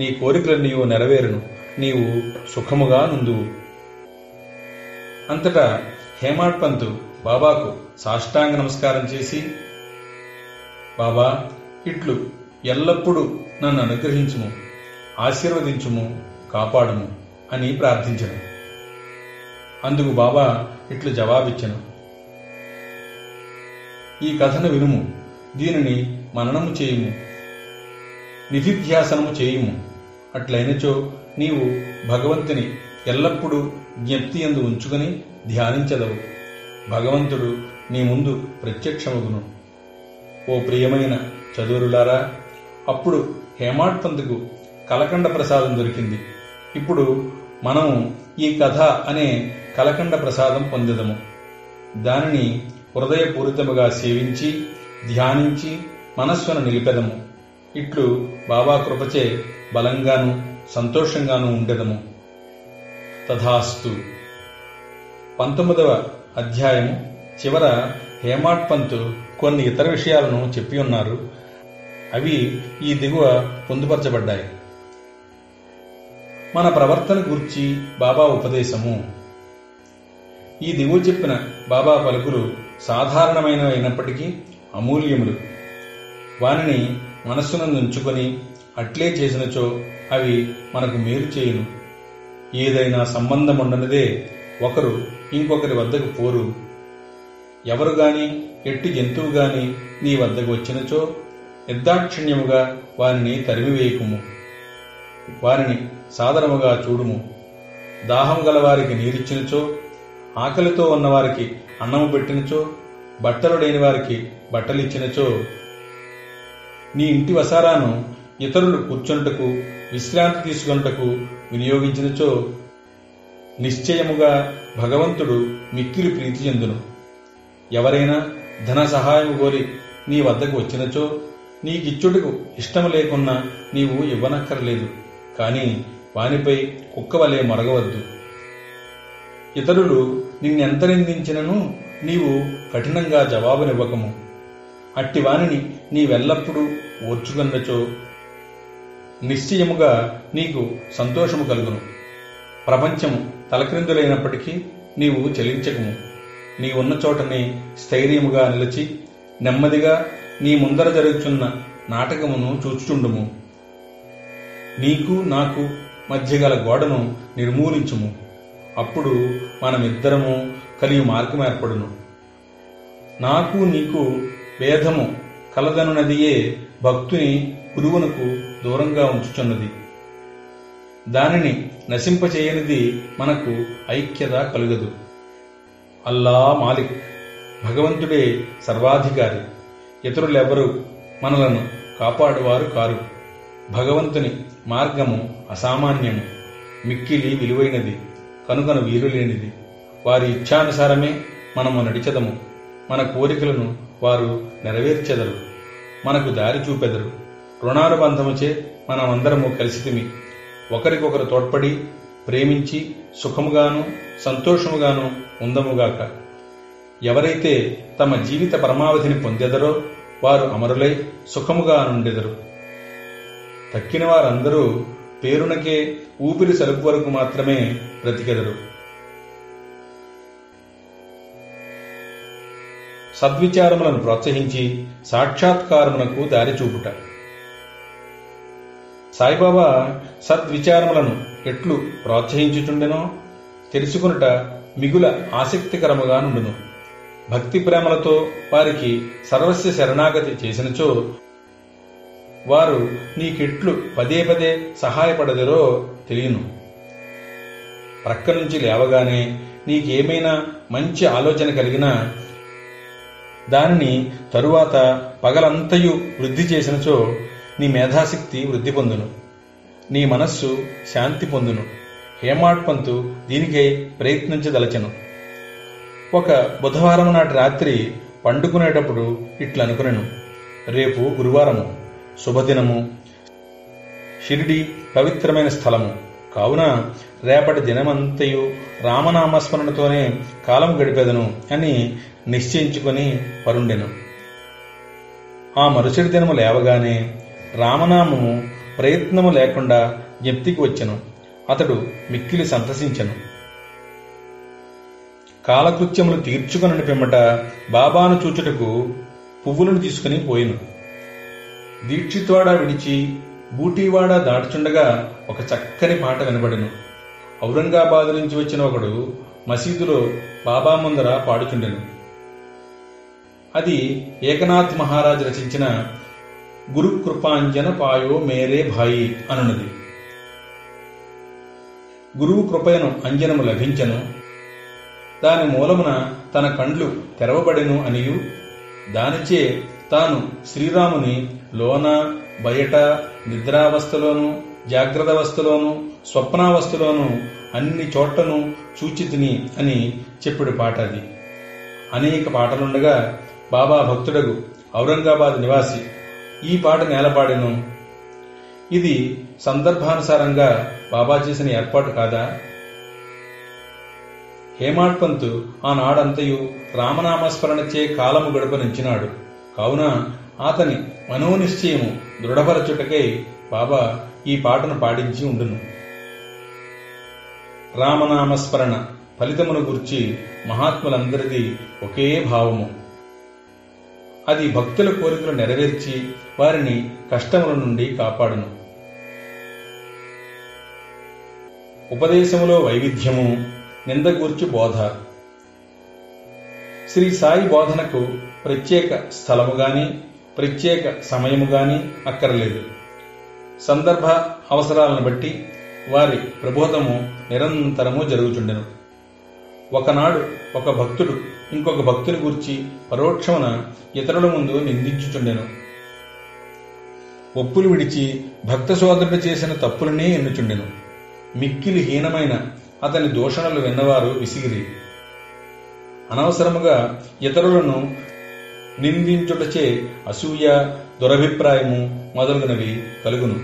నీ కోరికలు నీవు నెరవేరును. నీవు సుఖముగా నుందువు అంతటా హేమాడ్పంతు బాబాకు సాష్టాంగ నమస్కారం చేసి బాబా ఇట్లు. ఎల్లప్పుడూ నన్ను అనుగ్రహించుము ఆశీర్వదించుము కాపాడుము అని ప్రార్థించను. అందుకు బాబా ఇట్లు జవాబిచ్చను. ఈ కథను వినుము దీనిని మననము చేయుము నిధిధ్యాసనము చేయుము. అట్లయినచో నీవు భగవంతుని ఎల్లప్పుడూ జ్ఞప్తి ఎందు ఉంచుకుని ధ్యానించదవు. భగవంతుడు నీ ముందు ప్రత్యక్షమగును. ఓ ప్రియమైన చదువురులారా అప్పుడు హేమాడ్పంతుకు కలకండ ప్రసాదం దొరికింది. ఇప్పుడు మనము ఈ కథ అనే కలకండ ప్రసాదం పొందదము. దానిని హృదయపూరితముగా సేవించి ధ్యానించి మనస్సును నిలిపెదము. ఇట్లు బాబా కృపచే బలంగాను సంతోషంగాను ఉండెదము. తథాస్తు. పంతొమ్మిదవ అధ్యాయం చివర హేమాడ్ పంతు కొన్ని ఇతర విషయాలను చెప్పి ఉన్నారు. అవి ఈ దిగువ పొందుపరచబడ్డాయి. మన ప్రవర్తన గురించి బాబా ఉపదేశము. ఈ దిగువ చెప్పిన బాబా పలుకులు సాధారణమైనవి అయినప్పటికీ అమూల్యములు. వానిని మనస్సునందు ఉంచుకొని అట్లే చేసినచో అవి మనకు మేలు చేయును. ఏదైనా సంబంధం ఉండనిదే ఒకరు ఇంకొకరి వద్దకు పోరు. ఎవరు గాని ఎట్టి జంతువు గాని నీ వద్దకు వచ్చినచో నిర్దాక్షిణ్యముగా వారిని తరిమివేయకుము. వారిని సాదరముగా చూడుము. దాహం గలవారికి నీరిచ్చినచో ఆకలితో ఉన్నవారికి అన్నము పెట్టినచో బట్టలు లేని వారికి బట్టలిచ్చినచో నీ ఇంటి వసారాను ఇతరులు కూర్చుంటకు విశ్రాంతి తీసుకున్నటకు వినియోగించినచో నిశ్చయముగా భగవంతుడు మిక్కిలి ప్రీతి చెందును. ఎవరైనా ధన సహాయం కోరి నీ వద్దకు వచ్చినచో నీకిచ్చుటకు ఇష్టము లేకున్నా నీవు ఇవ్వనక్కర్లేదు. కానీ వానిపై కుక్కవలే మరగవద్దు. ఇతరులు నిన్నెంత నిందించినను నీవు కఠినంగా జవాబునివ్వకము. అట్టి వానిని నీవెల్లప్పుడూ ఓర్చుకున్నచో నిశ్చయముగా నీకు సంతోషము కలుగును. ప్రపంచము తలక్రిందులైనప్పటికీ నీవు చెలించకము. నీవున్న ఉన్న చోటనే స్థైర్యముగా నిలిచి నెమ్మదిగా నీ ముందర జరుగుతున్న నాటకమును చూచుచుండుము. నీకు నాకు మధ్య గల గోడను నిర్మూలించుము. అప్పుడు మనమిద్దరము కలిగి మార్గం ఏర్పడును. నాకు నీకు భేదము కలదనున్నదియే భక్తుని గురువునకు దూరంగా ఉంచుచున్నది. దానిని నశింపచేయనిది మనకు ఐక్యత కలుగదు. అల్లా మాలిక్ భగవంతుడే సర్వాధికారి. ఇతరులెవరూ మనలను కాపాడువారు కారు. భగవంతుని మార్గము అసామాన్యము. మిక్కిలి విలువైనది కనుకను వీలులేనిది. వారి ఇచ్ఛానుసారమే మనము నడిచెదము. మన కోరికలను వారు నెరవేర్చెదరు. మనకు దారి చూపెదరు. రుణానుబంధముచే మనమందరము కలిసితిమి. ఒకరికొకరు తోడ్పడి ప్రేమించి సుఖముగాను సంతోషముగాను ఉందముగాక. ఎవరైతే తమ జీవిత పరమావధిని పొందెదరో వారు అమరులై సుఖముగా నుండెదరు. తక్కిన వారందరూ పేరునకే ఊపిరి సరుకు వరకు మాత్రమే బ్రతికెదరు. సద్విచారములను ప్రోత్సహించి సాక్షాత్కారమునకు దారి చూపుట సాయిబాబా సద్విచారములను ఎట్లు ప్రోత్సహించుచుండెనో తెలుసుకునుట మిగుల ఆసక్తికరముగా నుండును. భక్తి ప్రేమలతో వారికి సర్వస్వ శరణాగతి చేసినచో వారు నీకెట్లు పదే పదే సహాయపడదరో తెలియను. ప్రక్క నుంచి లేవగానే నీకేమైనా మంచి ఆలోచన కలిగినా దానిని తరువాత పగలంతయు వృద్ధి చేసినచో నీ మేధాశక్తి వృద్ధి పొందును. నీ మనస్సు శాంతి పొందును. హేమాడ్పంతు దీనికై ప్రయత్నించదలచను. ఒక బుధవారం నాటి రాత్రి పండుకునేటప్పుడు ఇట్లనుకునెను రేపు గురువారము శుభదినము షిరిడి పవిత్రమైన స్థలము. కావున రేపటి దినమంతయు రామనామస్మరణతోనే కాలం గడిపేదను అని నిశ్చయించుకొని పరుండెను. ఆ మరుసటి దినము లేవగానే రామనామము ప్రయత్నము లేకుండా జ్ఞప్తికి వచ్చెను. అతడు మిక్కిలి సంతసించెను. కాలకృత్యములు తీర్చుకుని పిమ్మట బాబాను చూచుటకు పువ్వులను తీసుకుని పోయిను. దీక్షిత్వాడ విడిచి బూటీవాడ దాటుచుండగా ఒక చక్కని పాట వినబడెను. ఔరంగాబాద్ నుంచి వచ్చిన ఒకడు మసీదులో బాబా ముందర పాడుచుండెను. అది ఏకనాథ్ మహారాజ్ రచించిన గురు కృపాంజన పాయో మేరే భాయి అనున్నది. గురువు కృపయను అంజనము లభించను. దాని మూలమున తన కండ్లు తెరవబడెను అనియు. దానిచే తాను శ్రీరాముని లోన బయట నిద్రావస్థలోను జాగ్రత్తవస్థలోను స్వప్నావస్థలోను అన్ని చోట్లను చూచితిని అని చెప్పుడు పాట అది అనేక పాటలుండగా బాబా భక్తుడగు ఔరంగాబాద్ నివాసి ఈ పాట నేలపాడెను. ఇది సందర్భానుసారంగా బాబా చేసిన ఏర్పాటు కాదా? హేమాడ్పంతు ఆనాడంతయు రామనామస్మరణచే కాలము గడపనించినాడు కావున అతని మనోనిశ్చయము దృఢపరచుటకై బాబా ఈ పాటను పాడించి ఉండును. రామనామస్మరణ ఫలితమును గుర్చి మహాత్ములందరిది ఒకే భావము. అది భక్తుల కోరికలు నెరవేర్చి వారిని కష్టముల నుండి కాపాడును. ఉపదేశములో వైవిధ్యము నిందగూర్చి బోధ. శ్రీ సాయి బోధనకు ప్రత్యేక స్థలము గాని ప్రత్యేక సమయము గాని అక్కర్లేదు. సందర్భ అవసరాలను బట్టి వారి ప్రబోధము నిరంతరము జరుగుచుండెను. ఒకనాడు ఒక భక్తుడు ఇంకొక భక్తుని గూర్చి పరోక్షమున ఇతరుల ముందు నిందించుచుండెను. ఒప్పులు విడిచి భక్త సోదరుడు చేసిన తప్పులనే ఎన్నుచుండెను. మిక్కిలి హీనమైన అతని దూషణలు విన్నవారు విసిగిరి. అనవసరముగా ఇతరులను నిందించుటచే అసూయ దురభిప్రాయము మొదలగునవి కలుగును.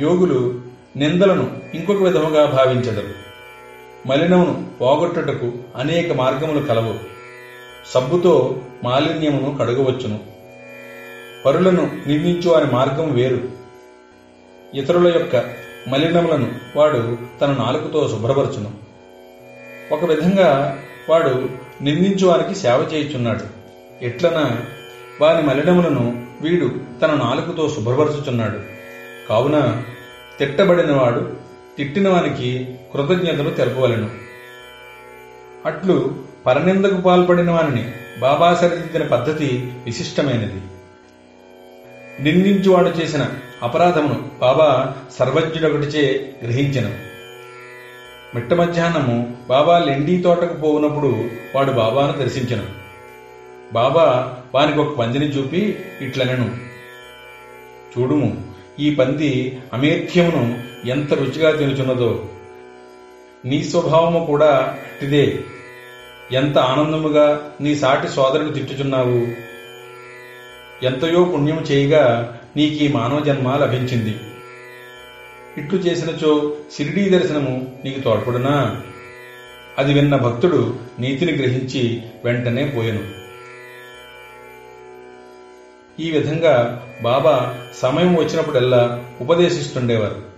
యోగులు నిందలను ఇంకొక విధముగా భావించదరు. మలినమును పోగొట్టుటకు అనేక మార్గములు కలవు. సబ్బుతో మాలిన్యమును కడగవచ్చును. పరులను నిందించు వారి మార్గం వేరు. ఇతరుల యొక్క మలినములను వాడు తన నాలుకతో శుభ్రపరచును. ఒక విధంగా వాడు నిందించు వారికి సేవ చేయుచున్నాడు. ఎట్లన వారి మలినములను వీడు తన నాలుకతో శుభ్రపరచుచున్నాడు. కావున తిట్టబడినవాడు తిట్టిన వానికి కృతజ్ఞతలు తెలపవలెను. అట్లు పరనిందకు పాల్పడిన వారిని బాబా సరిదిద్దిన పద్ధతి విశిష్టమైనది. నిందించువాడు చేసిన అపరాధమును బాబా సర్వజ్ఞుడొకటిచే గ్రహించను. మిట్ట మధ్యాహ్నము బాబా లెండీ తోటకు పోవునప్పుడు వాడు బాబాను దర్శించను. బాబా వానికి ఒక పందిని చూపి ఇట్లనెను. చూడుము ఈ పంది అమేథ్యమును ఎంత రుచిగా తినుచున్నదో. నీ స్వభావము కూడా అట్టిదే ఎంత ఆనందముగా నీ సాటి సోదరుడు తిట్టుచున్నావు. ఎంతయో పుణ్యము చేయగా నీకీ మానవ జన్మ లభించింది. ఇట్లు చేసినచో సిరిడీ దర్శనము నీకు తోడ్పడునా? అది విన్న భక్తుడు నీతిని గ్రహించి వెంటనే పోయెను. ఈ విధంగా బాబా సమయం వచ్చినప్పుడల్లా ఉపదేశిస్తుండేవారు.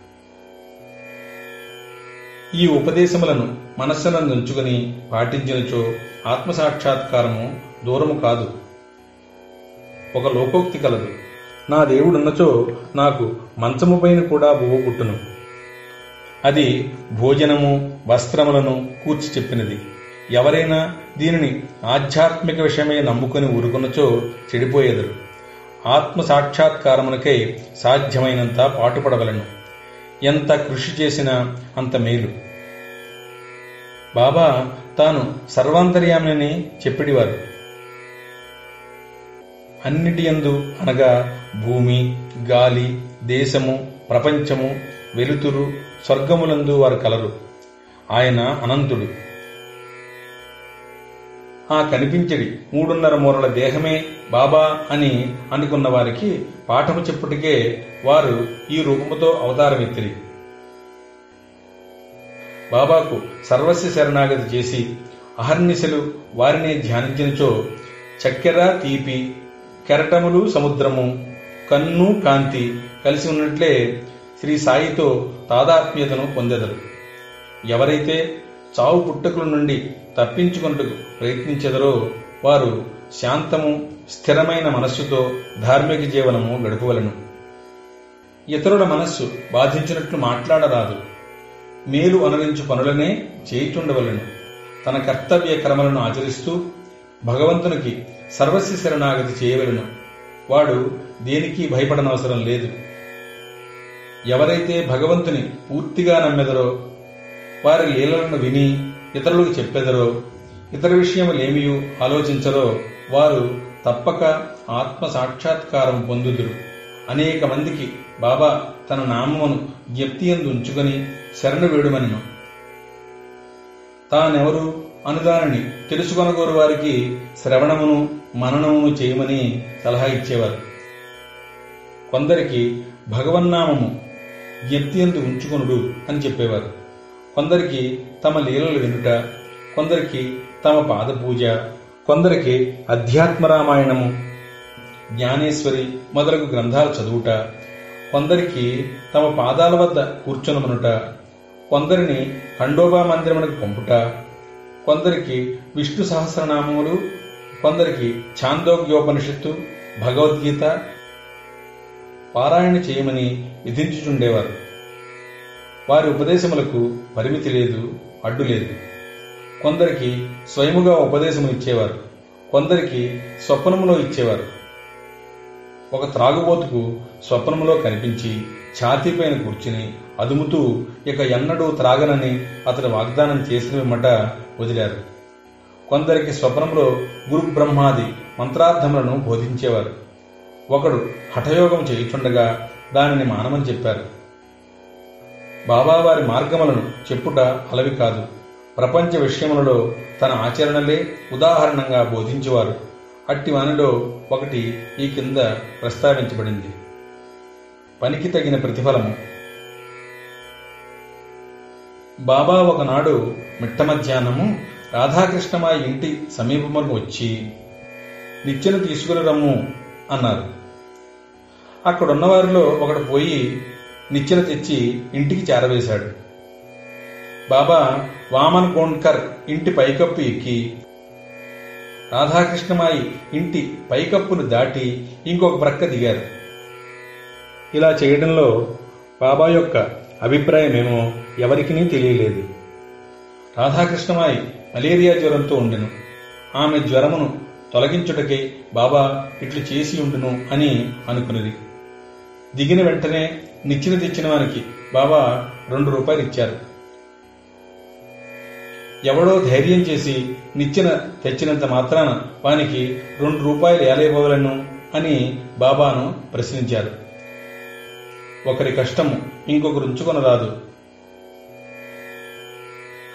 ఈ ఉపదేశములను మనస్సులను ఉంచుకుని పాటించినచో ఆత్మసాక్షాత్కారము దూరము కాదు. ఒక లోకోక్తి కలదు. నా దేవుడున్నచో నాకు మంచము పైన కూడా బువ్వ పుట్టును అది భోజనము వస్త్రములను కూర్చి చెప్పినది. ఎవరైనా దీనిని ఆధ్యాత్మిక విషయమే నమ్ముకుని ఊరుకున్నచో చెడిపోయేదరు. ఆత్మ సాక్షాత్కారమునకై సాధ్యమైనంత పాటుపడవలను. ఎంత కృషి చేసినా అంత మేలు. బాబా తాను సర్వాంతర్యామిని చెప్పిడివారు. అన్నిటి యందు అనగా భూమి గాలి దేశము ప్రపంచము వెలుతురు స్వర్గములందు వారు కలరు. ఆయన అనంతుడు. ఆ కనిపించడి మూడున్నర మూరల దేహమే బాబా అని అనుకున్న వారికి పాఠము చెప్పుటికే వారు ఈ రూపముతో అవతారమెత్తిరి. బాబాకు సర్వస్వ శరణాగతి చేసి అహర్నిశలు వారినే ధ్యానించినచో చక్కెర తీపి కెరటములు సముద్రము కన్ను కాంతి కలిసి ఉన్నట్లే శ్రీ సాయితో తాదాత్మ్యతను పొందెదరు. ఎవరైతే చావు పుట్టుకల నుండి తప్పించుకొనుటకు ప్రయత్నించెదరో వారు శాంతము స్థిరమైన మనస్సుతో ధార్మిక జీవనము గడుపవలను. ఇతరుల మనస్సు బాధించినట్లు మాట్లాడరాదు. మేలు అనరించు పనులనే చేయుచుండవలను. తన కర్తవ్య క్రమలను ఆచరిస్తూ భగవంతునికి సర్వస్వ శరణాగతి చేయవలను. వాడు దేనికి భయపడనవసరం లేదు. ఎవరైతే భగవంతుని పూర్తిగా నమ్మెదరో వారి లీలలను విని ఇతరులకు చెప్పెదరో ఇతర విషయములేమియూ ఆలోచించరో వారు తప్పక ఆత్మ సాక్షాత్కారం పొందుదురు. అనేక మందికి బాబా తన నామమును జ్ఞప్తియందు ఉంచుకొని శరణు వేడుమనిను. తానెవరు? అనుదానిని తెలుసుకొనగోరు వారికి శ్రవణమును మననమును చేయమని సలహా ఇచ్చేవారు. కొందరికి భగవన్నామము జ్ఞప్తి ఎందు ఉంచుకొనుడు అని చెప్పేవారు. కొందరికి తమ లీలలు వినుట కొందరికి తమ పాద పూజ కొందరికి అధ్యాత్మ రామాయణము జ్ఞానేశ్వరి మొదలగు గ్రంథాలు చదువుట కొందరికి తమ పాదాల వద్ద కూర్చొనమనుట కొందరిని ఖండోబా మందిరమునకు పంపుట కొందరికి విష్ణు సహస్రనామములు కొందరికి ఛాందోగ్యోపనిషత్తు భగవద్గీత పారాయణ చేయమని విధించుచుండేవారు. వారి ఉపదేశములకు పరిమితి లేదు అడ్డు లేదు. కొందరికి స్వయముగా ఉపదేశము ఇచ్చేవారు కొందరికి స్వప్నములో ఇచ్చేవారు. ఒక త్రాగుబోతుకు స్వప్నములో కనిపించి ఛాతీపైన కూర్చుని అదుముతూ ఇక ఎన్నడూ త్రాగనని అతడు వాగ్దానం చేసిన వెమ్మట వదిలారు. కొందరికి స్వప్నంలో గురు బ్రహ్మాది మంత్రార్థములను బోధించేవారు. ఒకడు హఠయోగం చేయుచుండగా దానిని మానమని చెప్పారు. బాబావారి మార్గములను చెప్పుట అలవి కాదు. ప్రపంచ విషయములలో తన ఆచరణలే ఉదాహరణంగా బోధించేవారు. అట్టి వానిలో ఒకటి ఈ కింద ప్రస్తావించబడింది. పనికి తగిన ప్రతిఫలము. బాబా ఒకనాడు మిట్ట మధ్యాహ్నము రాధాకృష్ణమా ఇంటి సమీపమును వచ్చి నిచ్చెను తీసుకుని రమ్ము అన్నారు. అక్కడున్న వారిలో ఒకడు పోయి నిచ్చెన తెచ్చి ఇంటికి చేరవేశాడు. బాబా వామన్ గోండ్కర్ ఇంటి పైకప్పు ఎక్కి రాధాకృష్ణమాయి ఇంటి పైకప్పును దాటి ఇంకొక ప్రక్క దిగారు. ఇలా చేయడంలో బాబా యొక్క అభిప్రాయమేమో ఎవరికీ తెలియలేదు. రాధాకృష్ణమాయి మలేరియా జ్వరంతో ఉండెను. ఆమె జ్వరమును తొలగించుటకై బాబా ఇట్లు చేసి ఉండును అని అనుకున్నది. దిగిన వెంటనే నిచ్చిన తెచ్చిన వానికి బాబా రెండు రూపాయలు ఇచ్చారు. ఎవడో ధైర్యం చేసి నిచ్చెన తెచ్చినంత మాత్రాన వానికి రెండు రూపాయలు ఏలైపోవలను అని బాబాను ప్రశ్నించారు. ఒకరి కష్టము ఇంకొకరు ఉంచుకొనరాదు.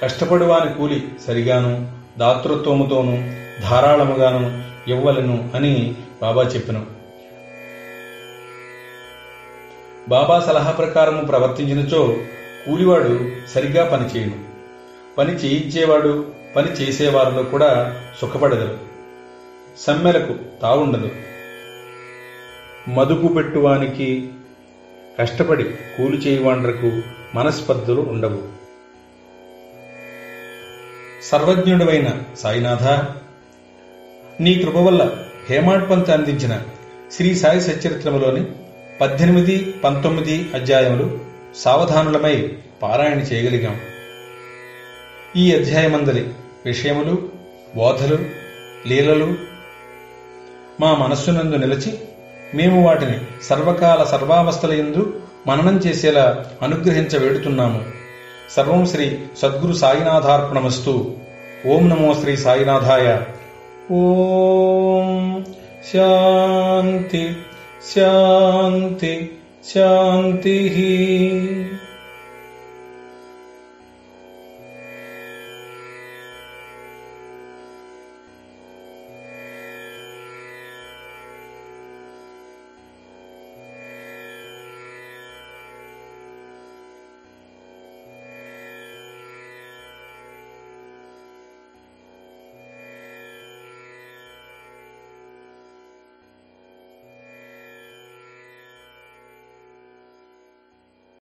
కష్టపడి వాని కూలి సరిగాను దాతృత్వముతోనూ ధారాళముగాను ఇవ్వలను అని బాబా చెప్పిన. బాబా సలహా ప్రకారము ప్రవర్తించినచో కూలివాడు సరిగా పనిచేయను. పని చేయించేవాడు పని చేసేవారిలో కూడా సుఖపడదు సమ్మెలకు తావుండదు మదుపు పెట్టువానికి కష్టపడి కూలి చేయువాండ్రకు మనస్పర్ధలు ఉండవు. సర్వజ్ఞుడవైన సాయినాథ నీ కృప వల్ల హేమాడ్ పంత్ అందించిన శ్రీ సాయి సచరిత్రములోని పద్దెనిమిది పంతొమ్మిది అధ్యాయములు సావధానులమై పారాయణ చేయగలిగాం. ఈ అధ్యాయమందలి విషయములు బోధలు లీలలు మా మనస్సునందు నిలిచి మేము వాటిని సర్వకాల సర్వావస్థల యందు మననం చేసేలా అనుగ్రహించ వేడుతున్నాము. సర్వం శ్రీ సద్గురు సాయినాథార్పణమస్తు. ఓం నమో శ్రీ సాయినాథాయ. ఓం శాంతి శాంతి శాంతి.